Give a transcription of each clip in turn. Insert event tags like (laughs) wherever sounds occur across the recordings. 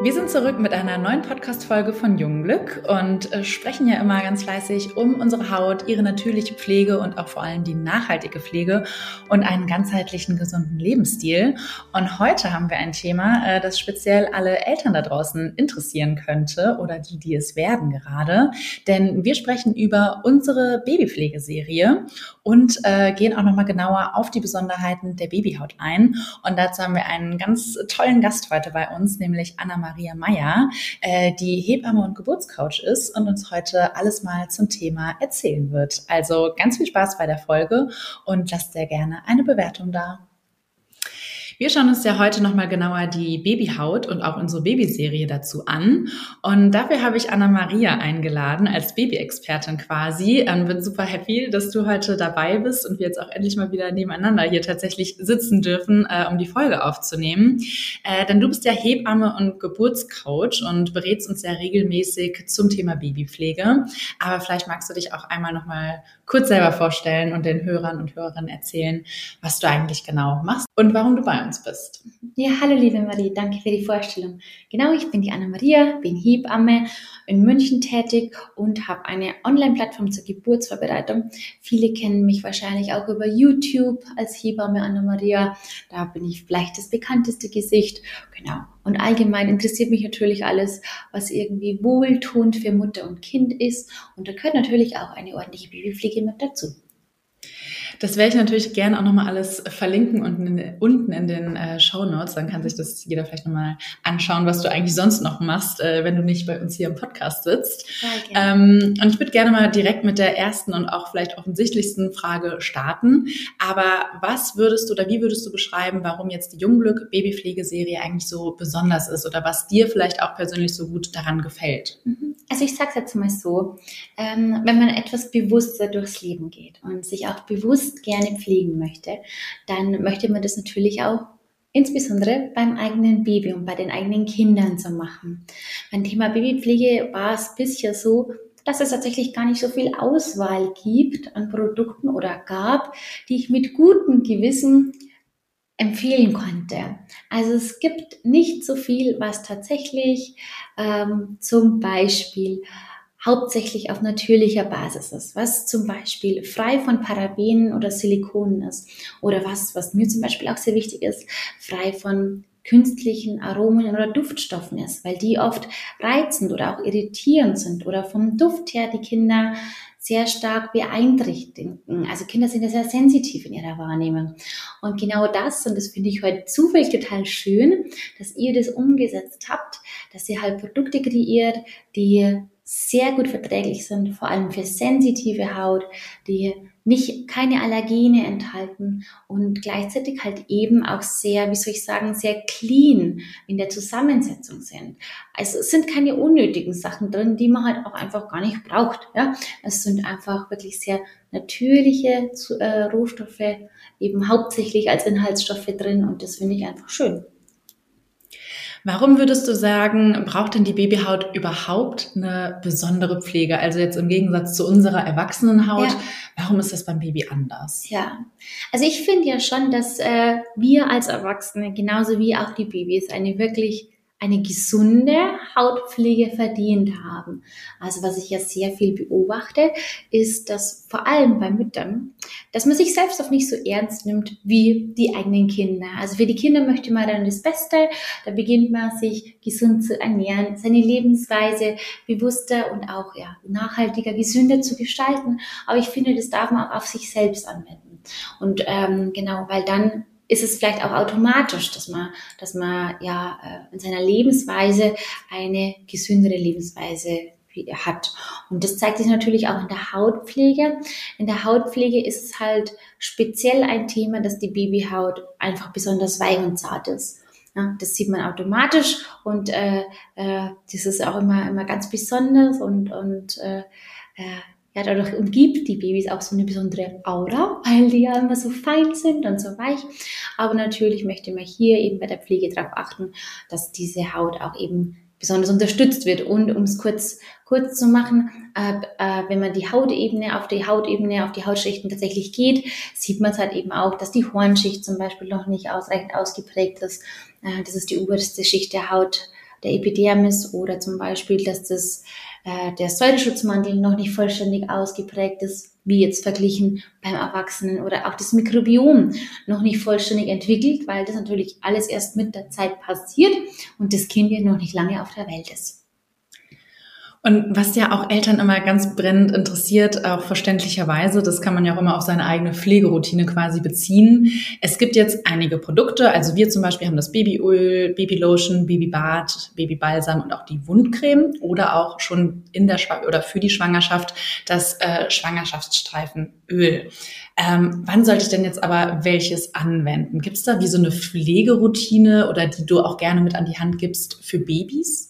Wir sind zurück mit einer neuen Podcast-Folge von Jungglück und äh, sprechen ja immer ganz fleißig um unsere Haut, ihre natürliche Pflege und auch vor allem die nachhaltige Pflege und einen ganzheitlichen, gesunden Lebensstil. Und heute haben wir ein Thema, äh, das speziell alle Eltern da draußen interessieren könnte oder die, die es werden gerade. Denn wir sprechen über unsere Babypflegeserie und äh, gehen auch nochmal genauer auf die Besonderheiten der Babyhaut ein. Und dazu haben wir einen ganz tollen Gast heute bei uns, nämlich Anna Maria Meyer, äh, die Hebamme und Geburtscoach ist und uns heute alles mal zum Thema erzählen wird. Also ganz viel Spaß bei der Folge und lasst sehr gerne eine Bewertung da. Wir schauen uns ja heute nochmal genauer die Babyhaut und auch unsere Babyserie dazu an. Und dafür habe ich Anna-Maria eingeladen als Babyexpertin quasi. Und ähm, bin super happy, dass du heute dabei bist und wir jetzt auch endlich mal wieder nebeneinander hier tatsächlich sitzen dürfen, äh, um die Folge aufzunehmen. Äh, denn du bist ja Hebamme und Geburtscoach und berätst uns ja regelmäßig zum Thema Babypflege. Aber vielleicht magst du dich auch einmal nochmal kurz selber vorstellen und den Hörern und Hörerinnen erzählen, was du eigentlich genau machst und warum du bei uns bist. Ja, hallo liebe Marie, danke für die Vorstellung. Genau, ich bin die Anna-Maria, bin Hebamme in München tätig und habe eine Online-Plattform zur Geburtsvorbereitung. Viele kennen mich wahrscheinlich auch über YouTube als Hebamme Anna-Maria. Da bin ich vielleicht das bekannteste Gesicht. Genau. Und allgemein interessiert mich natürlich alles, was irgendwie wohltuend für Mutter und Kind ist. Und da gehört natürlich auch eine ordentliche Babypflege mit dazu. Das werde ich natürlich gerne auch nochmal alles verlinken und in, unten in den äh, Show Notes. Dann kann sich das jeder vielleicht nochmal anschauen, was du eigentlich sonst noch machst, äh, wenn du nicht bei uns hier im Podcast sitzt. Ähm, und ich würde gerne mal direkt mit der ersten und auch vielleicht offensichtlichsten Frage starten. Aber was würdest du oder wie würdest du beschreiben, warum jetzt die Jungglück Babypflegeserie eigentlich so besonders ist oder was dir vielleicht auch persönlich so gut daran gefällt? Mhm. Also ich sage es jetzt mal so, ähm, wenn man etwas bewusster durchs Leben geht und sich auch bewusst gerne pflegen möchte, dann möchte man das natürlich auch insbesondere beim eigenen Baby und bei den eigenen Kindern zu machen. Beim Thema Babypflege war es bisher so, dass es tatsächlich gar nicht so viel Auswahl gibt an Produkten oder gab, die ich mit gutem Gewissen empfehlen konnte. Also es gibt nicht so viel, was tatsächlich ähm, zum Beispiel hauptsächlich auf natürlicher Basis ist, was zum Beispiel frei von Parabenen oder Silikonen ist oder was, was mir zum Beispiel auch sehr wichtig ist, frei von künstlichen Aromen oder Duftstoffen ist, weil die oft reizend oder auch irritierend sind oder vom Duft her die Kinder sehr stark beeinträchtigen. Also Kinder sind ja sehr sensitiv in ihrer Wahrnehmung. Und genau das, und das finde ich heute zufällig total schön, dass ihr das umgesetzt habt, dass ihr halt Produkte kreiert, die sehr gut verträglich sind, vor allem für sensitive Haut, die nicht keine Allergene enthalten und gleichzeitig halt eben auch sehr, wie soll ich sagen, sehr clean in der Zusammensetzung sind. Also es sind keine unnötigen Sachen drin, die man halt auch einfach gar nicht braucht. Ja, es sind einfach wirklich sehr natürliche äh, Rohstoffe eben hauptsächlich als Inhaltsstoffe drin und das finde ich einfach schön. Warum würdest du sagen, braucht denn die Babyhaut überhaupt eine besondere Pflege? Also jetzt im Gegensatz zu unserer Erwachsenenhaut, ja. warum ist das beim Baby anders? Ja, also ich finde ja schon, dass äh, wir als Erwachsene genauso wie auch die Babys eine wirklich eine gesunde Hautpflege verdient haben. Also was ich ja sehr viel beobachte, ist, dass vor allem bei Müttern, dass man sich selbst auch nicht so ernst nimmt wie die eigenen Kinder. Also für die Kinder möchte man dann das Beste, da beginnt man sich gesund zu ernähren, seine Lebensweise bewusster und auch ja, nachhaltiger, gesünder zu gestalten. Aber ich finde, das darf man auch auf sich selbst anwenden. Und ähm, genau, weil dann ist es vielleicht auch automatisch, dass man, dass man ja äh, in seiner Lebensweise eine gesündere Lebensweise hat. Und das zeigt sich natürlich auch in der Hautpflege. In der Hautpflege ist es halt speziell ein Thema, dass die Babyhaut einfach besonders weich und zart ist. Ja, das sieht man automatisch und äh, äh, das ist auch immer, immer ganz besonders und, und äh, äh ja, dadurch umgibt die Babys auch so eine besondere Aura, (laughs) weil die ja immer so fein sind und so weich. Aber natürlich möchte man hier eben bei der Pflege darauf achten, dass diese Haut auch eben besonders unterstützt wird. Und um es kurz, kurz zu machen, äh, äh, wenn man die Hautebene auf die Hautebene, auf die Hautschichten tatsächlich geht, sieht man es halt eben auch, dass die Hornschicht zum Beispiel noch nicht ausreichend ausgeprägt ist. Äh, das ist die oberste Schicht der Haut der Epidermis oder zum Beispiel, dass das, äh, der Säureschutzmantel noch nicht vollständig ausgeprägt ist, wie jetzt verglichen beim Erwachsenen oder auch das Mikrobiom noch nicht vollständig entwickelt, weil das natürlich alles erst mit der Zeit passiert und das Kind ja noch nicht lange auf der Welt ist. Und was ja auch Eltern immer ganz brennend interessiert, auch verständlicherweise, das kann man ja auch immer auf seine eigene Pflegeroutine quasi beziehen. Es gibt jetzt einige Produkte, also wir zum Beispiel haben das Babyöl, Babylotion, Babybad, Babybalsam und auch die Wundcreme oder auch schon in der Schw oder für die Schwangerschaft das äh, Schwangerschaftsstreifenöl. Ähm, wann sollte ich denn jetzt aber welches anwenden? Gibt es da wie so eine Pflegeroutine oder die du auch gerne mit an die Hand gibst für Babys?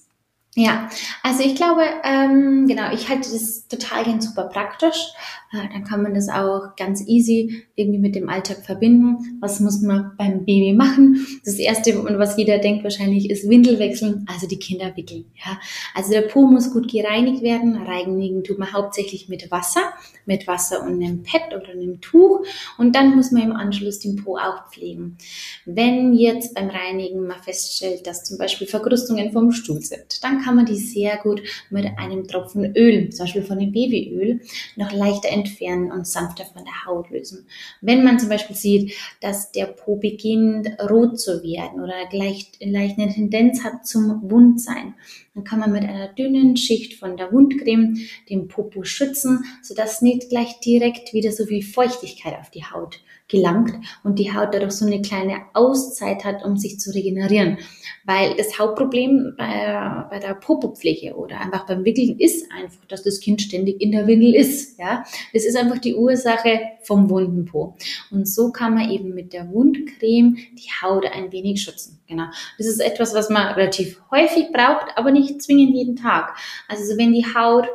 Ja, also ich glaube, ähm, genau, ich halte das total gern super praktisch. Äh, dann kann man das auch ganz easy irgendwie mit dem Alltag verbinden. Was muss man beim Baby machen? Das erste, was jeder denkt wahrscheinlich, ist Windel wechseln, also die Kinder wickeln. Ja, also der Po muss gut gereinigt werden. Reinigen tut man hauptsächlich mit Wasser, mit Wasser und einem Pad oder einem Tuch. Und dann muss man im Anschluss den Po auch pflegen. Wenn jetzt beim Reinigen man feststellt, dass zum Beispiel Verkrustungen vom Stuhl sind, dann kann man die sehr gut mit einem Tropfen Öl, zum Beispiel von dem Babyöl, noch leichter entfernen und sanfter von der Haut lösen. Wenn man zum Beispiel sieht, dass der Po beginnt rot zu werden oder gleich, leicht eine Tendenz hat zum Wundsein, dann kann man mit einer dünnen Schicht von der Wundcreme den Popo schützen, sodass nicht gleich direkt wieder so viel Feuchtigkeit auf die Haut gelangt und die Haut dadurch so eine kleine Auszeit hat, um sich zu regenerieren. Weil das Hauptproblem bei, bei der Popopflege oder einfach beim Wickeln ist einfach, dass das Kind ständig in der Windel ist. Ja, Das ist einfach die Ursache vom wunden Po. Und so kann man eben mit der Wundcreme die Haut ein wenig schützen. Genau. Das ist etwas, was man relativ häufig braucht, aber nicht zwingend jeden Tag. Also wenn die Haut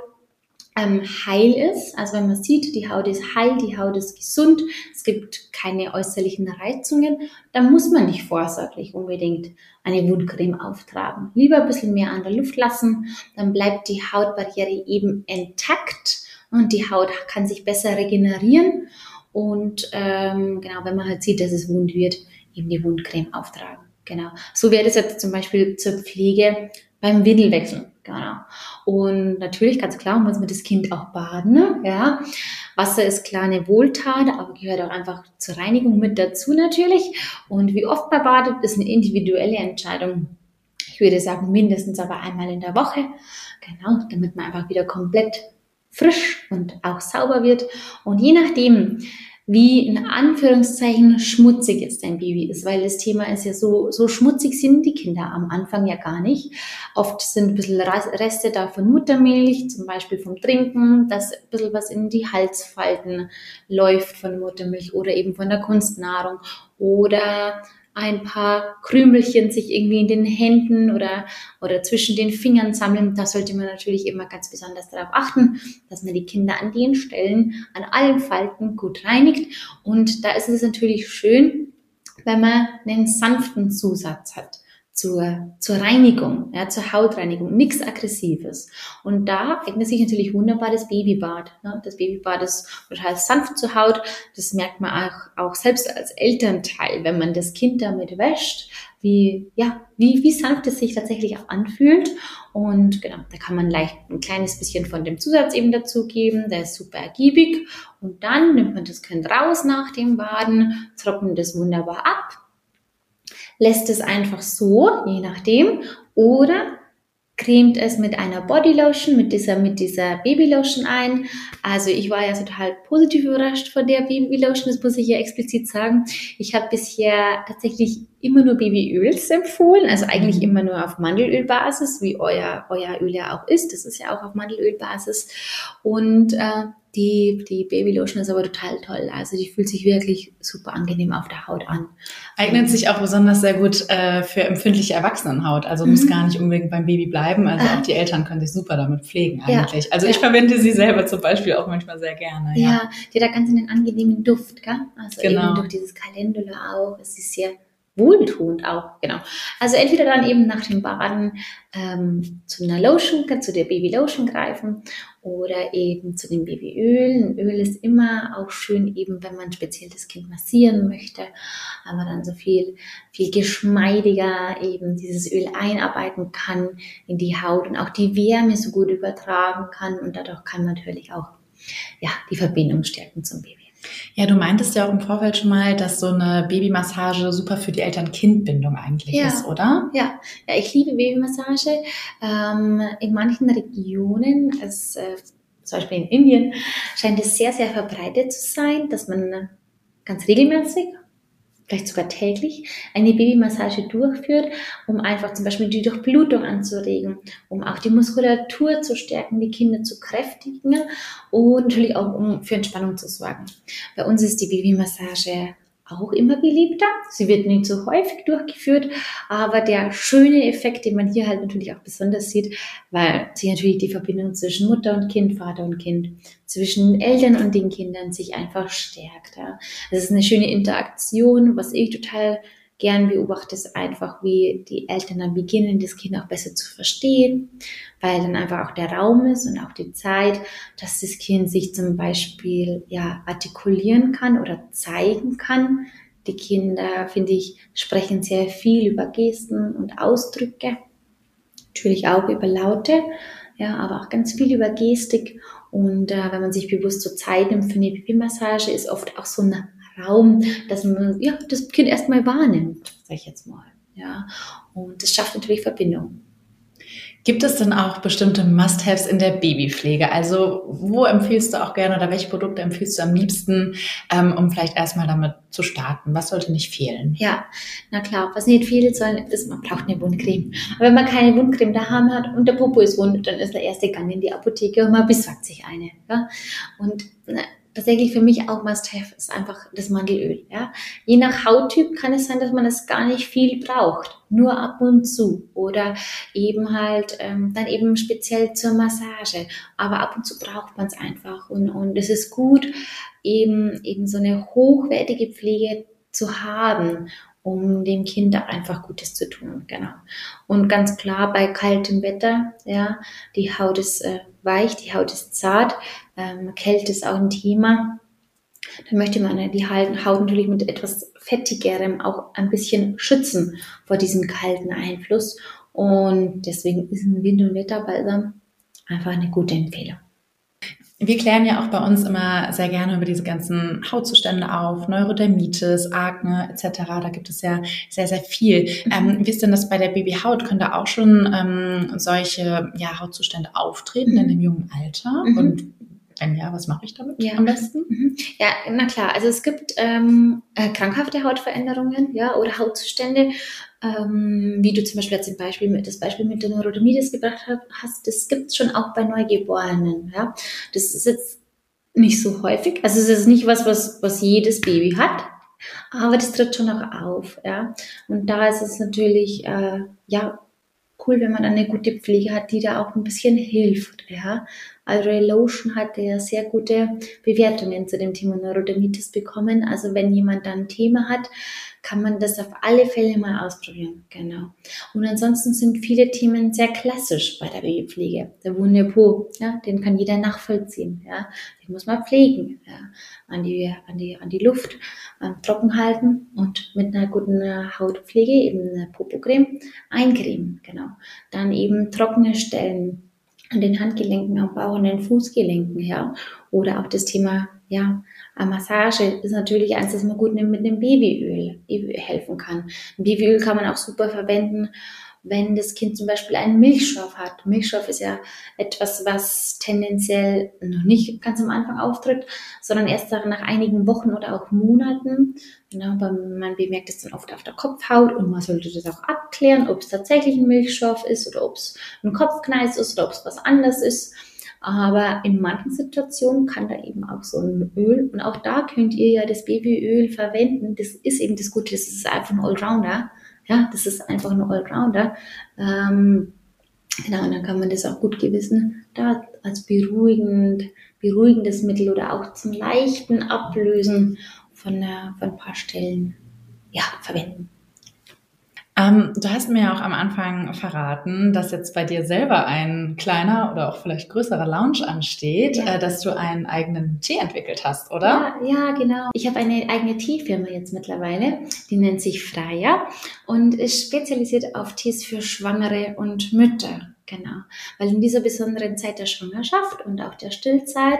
ähm, heil ist. Also wenn man sieht, die Haut ist heil, die Haut ist gesund, es gibt keine äußerlichen Reizungen, dann muss man nicht vorsorglich unbedingt eine Wundcreme auftragen. Lieber ein bisschen mehr an der Luft lassen, dann bleibt die Hautbarriere eben intakt und die Haut kann sich besser regenerieren. Und ähm, genau, wenn man halt sieht, dass es wund wird, eben die Wundcreme auftragen. Genau. So wäre das jetzt zum Beispiel zur Pflege beim Windelwechsel. Genau. Und natürlich, ganz klar, muss man das Kind auch baden. Ne? Ja. Wasser ist klar eine Wohltat, aber gehört auch einfach zur Reinigung mit dazu natürlich. Und wie oft man badet, ist eine individuelle Entscheidung. Ich würde sagen, mindestens aber einmal in der Woche. Genau, damit man einfach wieder komplett frisch und auch sauber wird. Und je nachdem, wie in Anführungszeichen schmutzig jetzt dein Baby ist, weil das Thema ist ja so, so schmutzig sind die Kinder am Anfang ja gar nicht. Oft sind ein bisschen Reste da von Muttermilch, zum Beispiel vom Trinken, dass ein bisschen was in die Halsfalten läuft von Muttermilch oder eben von der Kunstnahrung oder ein paar Krümelchen sich irgendwie in den Händen oder, oder zwischen den Fingern sammeln. Da sollte man natürlich immer ganz besonders darauf achten, dass man die Kinder an den Stellen, an allen Falten gut reinigt. Und da ist es natürlich schön, wenn man einen sanften Zusatz hat zur, zur Reinigung, ja, zur Hautreinigung, nichts Aggressives. Und da eignet sich natürlich wunderbar das Babybad. Ne? Das Babybad ist total sanft zur Haut. Das merkt man auch, auch selbst als Elternteil, wenn man das Kind damit wäscht, wie, ja, wie, wie sanft es sich tatsächlich auch anfühlt. Und genau, da kann man leicht ein kleines bisschen von dem Zusatz eben dazugeben. Der ist super ergiebig. Und dann nimmt man das Kind raus nach dem Baden, trocknet es wunderbar ab lässt es einfach so, je nachdem, oder cremt es mit einer Bodylotion, mit dieser, mit dieser Babylotion ein. Also ich war ja total positiv überrascht von der Babylotion, das muss ich ja explizit sagen. Ich habe bisher tatsächlich immer nur Babyöls empfohlen, also eigentlich mhm. immer nur auf Mandelölbasis, wie euer, euer Öl ja auch ist. Das ist ja auch auf Mandelölbasis. Und äh, die, die Babylotion ist aber total toll. Also die fühlt sich wirklich super angenehm auf der Haut an. Eignet sich auch besonders sehr gut äh, für empfindliche Erwachsenenhaut. Also mhm. muss gar nicht unbedingt beim Baby bleiben. Also ah. auch die Eltern können sich super damit pflegen eigentlich. Ja. Also ich ja. verwende sie selber zum Beispiel auch manchmal sehr gerne. Ja, ja die hat da ganz einen angenehmen Duft, gell? Also genau. eben durch dieses Calendula auch. Es ist sehr wohltuend auch, genau. Also entweder dann eben nach dem Baden ähm, zu einer Lotion, zu der Baby Lotion greifen oder eben zu dem Babyöl. Ein Öl ist immer auch schön, eben wenn man speziell das Kind massieren möchte, aber dann so viel, viel geschmeidiger eben dieses Öl einarbeiten kann in die Haut und auch die Wärme so gut übertragen kann und dadurch kann natürlich auch ja, die Verbindung stärken zum Baby. Ja, du meintest ja auch im Vorfeld schon mal, dass so eine Babymassage super für die Eltern-Kind-Bindung eigentlich ja. ist, oder? Ja. ja, ich liebe Babymassage. Ähm, in manchen Regionen, als, äh, zum Beispiel in Indien, scheint es sehr, sehr verbreitet zu sein, dass man ganz regelmäßig vielleicht sogar täglich, eine Babymassage durchführt, um einfach zum Beispiel die Durchblutung anzuregen, um auch die Muskulatur zu stärken, die Kinder zu kräftigen und natürlich auch um für Entspannung zu sorgen. Bei uns ist die Babymassage auch immer beliebter. Sie wird nicht so häufig durchgeführt, aber der schöne Effekt, den man hier halt natürlich auch besonders sieht, weil sich natürlich die Verbindung zwischen Mutter und Kind, Vater und Kind, zwischen Eltern und den Kindern sich einfach stärkt. Ja. Ist eine schöne Interaktion, was ich total gern beobachte, ist einfach, wie die Eltern dann beginnen, das Kind auch besser zu verstehen, weil dann einfach auch der Raum ist und auch die Zeit, dass das Kind sich zum Beispiel ja artikulieren kann oder zeigen kann. Die Kinder, finde ich, sprechen sehr viel über Gesten und Ausdrücke, natürlich auch über Laute, ja, aber auch ganz viel über Gestik. Und äh, wenn man sich bewusst so Zeit nimmt für eine Pipi-Massage, ist oft auch so ein Raum, dass man ja, das Kind erstmal wahrnimmt, sag ich jetzt mal. Ja, und das schafft natürlich Verbindung. Gibt es denn auch bestimmte Must-Haves in der Babypflege? Also wo empfiehlst du auch gerne oder welche Produkte empfiehlst du am liebsten, ähm, um vielleicht erstmal damit zu starten? Was sollte nicht fehlen? Ja, na klar, was nicht fehlen soll, ist, man braucht eine Wundcreme. Aber wenn man keine Wundcreme daheim hat und der Popo ist wund, dann ist der erste Gang in die Apotheke und man besorgt sich eine. Ja? Und tatsächlich für mich auch Must-Have ist einfach das Mandelöl. Ja? Je nach Hauttyp kann es sein, dass man es gar nicht viel braucht, nur ab und zu oder eben halt ähm, dann eben speziell zur Massage. Aber ab und zu braucht man es einfach und, und es ist gut, eben, eben so eine hochwertige Pflege zu haben um dem Kind einfach Gutes zu tun, genau. Und ganz klar bei kaltem Wetter, ja, die Haut ist äh, weich, die Haut ist zart, ähm, Kälte ist auch ein Thema. Dann möchte man die Haut natürlich mit etwas fettigerem auch ein bisschen schützen vor diesem kalten Einfluss. Und deswegen ist ein Wind- und Wetterbalsam einfach eine gute Empfehlung. Wir klären ja auch bei uns immer sehr gerne über diese ganzen Hautzustände auf, Neurodermitis, Akne etc. Da gibt es ja sehr, sehr viel. Mhm. Ähm, wie ist denn das bei der Babyhaut? Können da auch schon ähm, solche ja, Hautzustände auftreten mhm. in dem jungen Alter? Mhm. Und wenn ja, was mache ich damit ja. am besten? Mhm. Ja, na klar. Also es gibt ähm, äh, krankhafte Hautveränderungen, ja, oder Hautzustände, ähm, wie du zum Beispiel jetzt Beispiel mit, das Beispiel mit der Neurodermitis gebracht hast. Das gibt es schon auch bei Neugeborenen, ja. Das ist jetzt nicht so häufig. Also es ist nicht was, was, was jedes Baby hat. Aber das tritt schon auch auf, ja. Und da ist es natürlich, äh, ja, cool, wenn man eine gute Pflege hat, die da auch ein bisschen hilft, ja. Also Lotion hat ja sehr gute Bewertungen zu dem Thema Neurodermitis bekommen. Also wenn jemand da ein Thema hat, kann man das auf alle Fälle mal ausprobieren. Genau. Und ansonsten sind viele Themen sehr klassisch bei der Babypflege. Der wunde Po, ja, den kann jeder nachvollziehen. Ja, den muss man pflegen. Ja, an die, an die, an die Luft ähm, trocken halten und mit einer guten Hautpflege eben eine Popocreme eincremen. Genau. Dann eben trockene Stellen an den Handgelenken, am Bauch und den Fußgelenken, ja. Oder auch das Thema, ja, Massage ist natürlich eins, das man gut mit einem Babyöl helfen kann. Babyöl kann man auch super verwenden, wenn das Kind zum Beispiel einen Milchstoff hat. Milchstoff ist ja etwas, was tendenziell noch nicht ganz am Anfang auftritt, sondern erst nach einigen Wochen oder auch Monaten. Ja, man bemerkt es dann oft auf der Kopfhaut und man sollte das auch abklären, ob es tatsächlich ein Milchstoff ist oder ob es ein Kopfkneis ist oder ob es was anderes ist. Aber in manchen Situationen kann da eben auch so ein Öl und auch da könnt ihr ja das Babyöl verwenden. Das ist eben das Gute, das ist einfach ein Allrounder. Ja, das ist einfach ein Allrounder. Ähm, genau, und dann kann man das auch gut gewissen da als beruhigend, beruhigendes Mittel oder auch zum leichten Ablösen von, äh, von ein paar Stellen ja, verwenden. Ähm, du hast mir ja auch am Anfang verraten, dass jetzt bei dir selber ein kleiner oder auch vielleicht größerer Lounge ansteht, ja. äh, dass du einen eigenen Tee entwickelt hast, oder? Ja, ja genau. Ich habe eine eigene Teefirma jetzt mittlerweile, die nennt sich Freya und ist spezialisiert auf Tees für Schwangere und Mütter. Genau. Weil in dieser besonderen Zeit der Schwangerschaft und auch der Stillzeit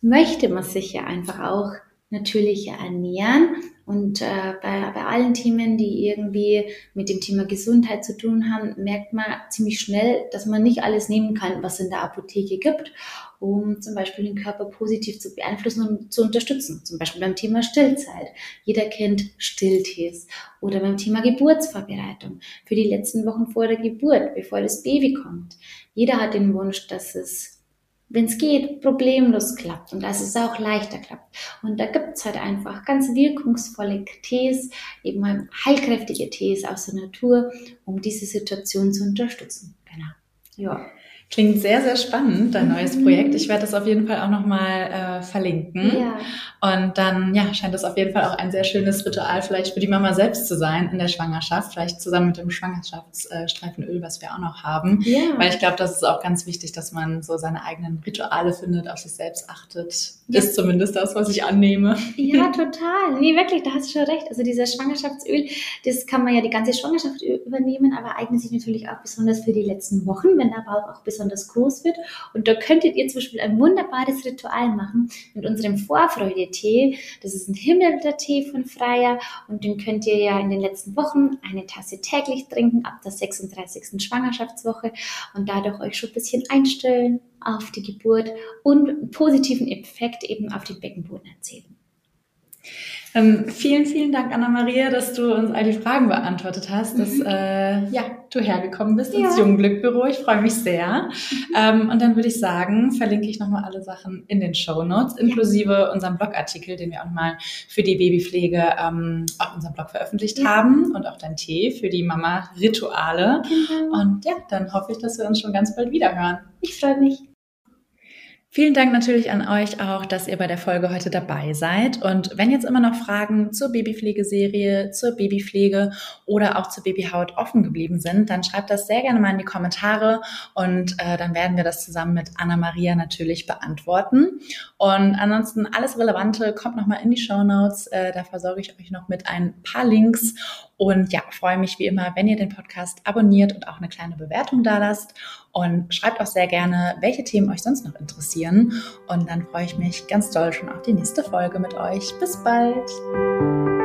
möchte man sich ja einfach auch natürlich ernähren und äh, bei, bei allen Themen, die irgendwie mit dem Thema Gesundheit zu tun haben, merkt man ziemlich schnell, dass man nicht alles nehmen kann, was es in der Apotheke gibt, um zum Beispiel den Körper positiv zu beeinflussen und zu unterstützen. Zum Beispiel beim Thema Stillzeit. Jeder kennt Stilltees. Oder beim Thema Geburtsvorbereitung. Für die letzten Wochen vor der Geburt, bevor das Baby kommt. Jeder hat den Wunsch, dass es wenn es geht, problemlos klappt und dass es auch leichter klappt. Und da gibt's halt einfach ganz wirkungsvolle Tees, eben mal heilkräftige Tees aus der Natur, um diese Situation zu unterstützen. Genau. Ja. Klingt sehr, sehr spannend, dein neues mhm. Projekt. Ich werde das auf jeden Fall auch nochmal äh, verlinken. Ja. Und dann ja, scheint das auf jeden Fall auch ein sehr schönes Ritual vielleicht für die Mama selbst zu sein in der Schwangerschaft, vielleicht zusammen mit dem Schwangerschaftsstreifenöl, was wir auch noch haben. Ja. Weil ich glaube, das ist auch ganz wichtig, dass man so seine eigenen Rituale findet, auf sich selbst achtet. Ja. Ist zumindest das, was ich annehme. Ja, (laughs) total. Nee, wirklich, da hast du schon recht. Also dieses Schwangerschaftsöl, das kann man ja die ganze Schwangerschaft übernehmen, aber eignet sich natürlich auch besonders für die letzten Wochen, wenn der Bauch auch besonders besonders groß wird. Und da könntet ihr zum Beispiel ein wunderbares Ritual machen mit unserem Vorfreude-Tee. Das ist ein Himmelblätter-Tee von Freier und den könnt ihr ja in den letzten Wochen eine Tasse täglich trinken ab der 36. Schwangerschaftswoche und dadurch euch schon ein bisschen einstellen auf die Geburt und positiven Effekt eben auf den Beckenboden erzählen. Ähm, vielen, vielen Dank, Anna-Maria, dass du uns all die Fragen beantwortet hast, dass mhm. äh, ja, du hergekommen bist ja. ins Jungglückbüro. Ich freue mich sehr. Ähm, und dann würde ich sagen, verlinke ich nochmal alle Sachen in den Show Notes, inklusive ja. unserem Blogartikel, den wir auch nochmal für die Babypflege ähm, auf unserem Blog veröffentlicht ja. haben und auch dein Tee für die Mama-Rituale. Genau. Und ja, dann hoffe ich, dass wir uns schon ganz bald wieder hören. Ich freue mich. Vielen Dank natürlich an euch auch, dass ihr bei der Folge heute dabei seid. Und wenn jetzt immer noch Fragen zur Babypflegeserie, zur Babypflege oder auch zur Babyhaut offen geblieben sind, dann schreibt das sehr gerne mal in die Kommentare und äh, dann werden wir das zusammen mit Anna-Maria natürlich beantworten. Und ansonsten alles Relevante kommt nochmal in die Show Notes. Äh, da versorge ich euch noch mit ein paar Links. Und ja, freue mich wie immer, wenn ihr den Podcast abonniert und auch eine kleine Bewertung da lasst. Und schreibt auch sehr gerne, welche Themen euch sonst noch interessieren. Und dann freue ich mich ganz doll schon auf die nächste Folge mit euch. Bis bald!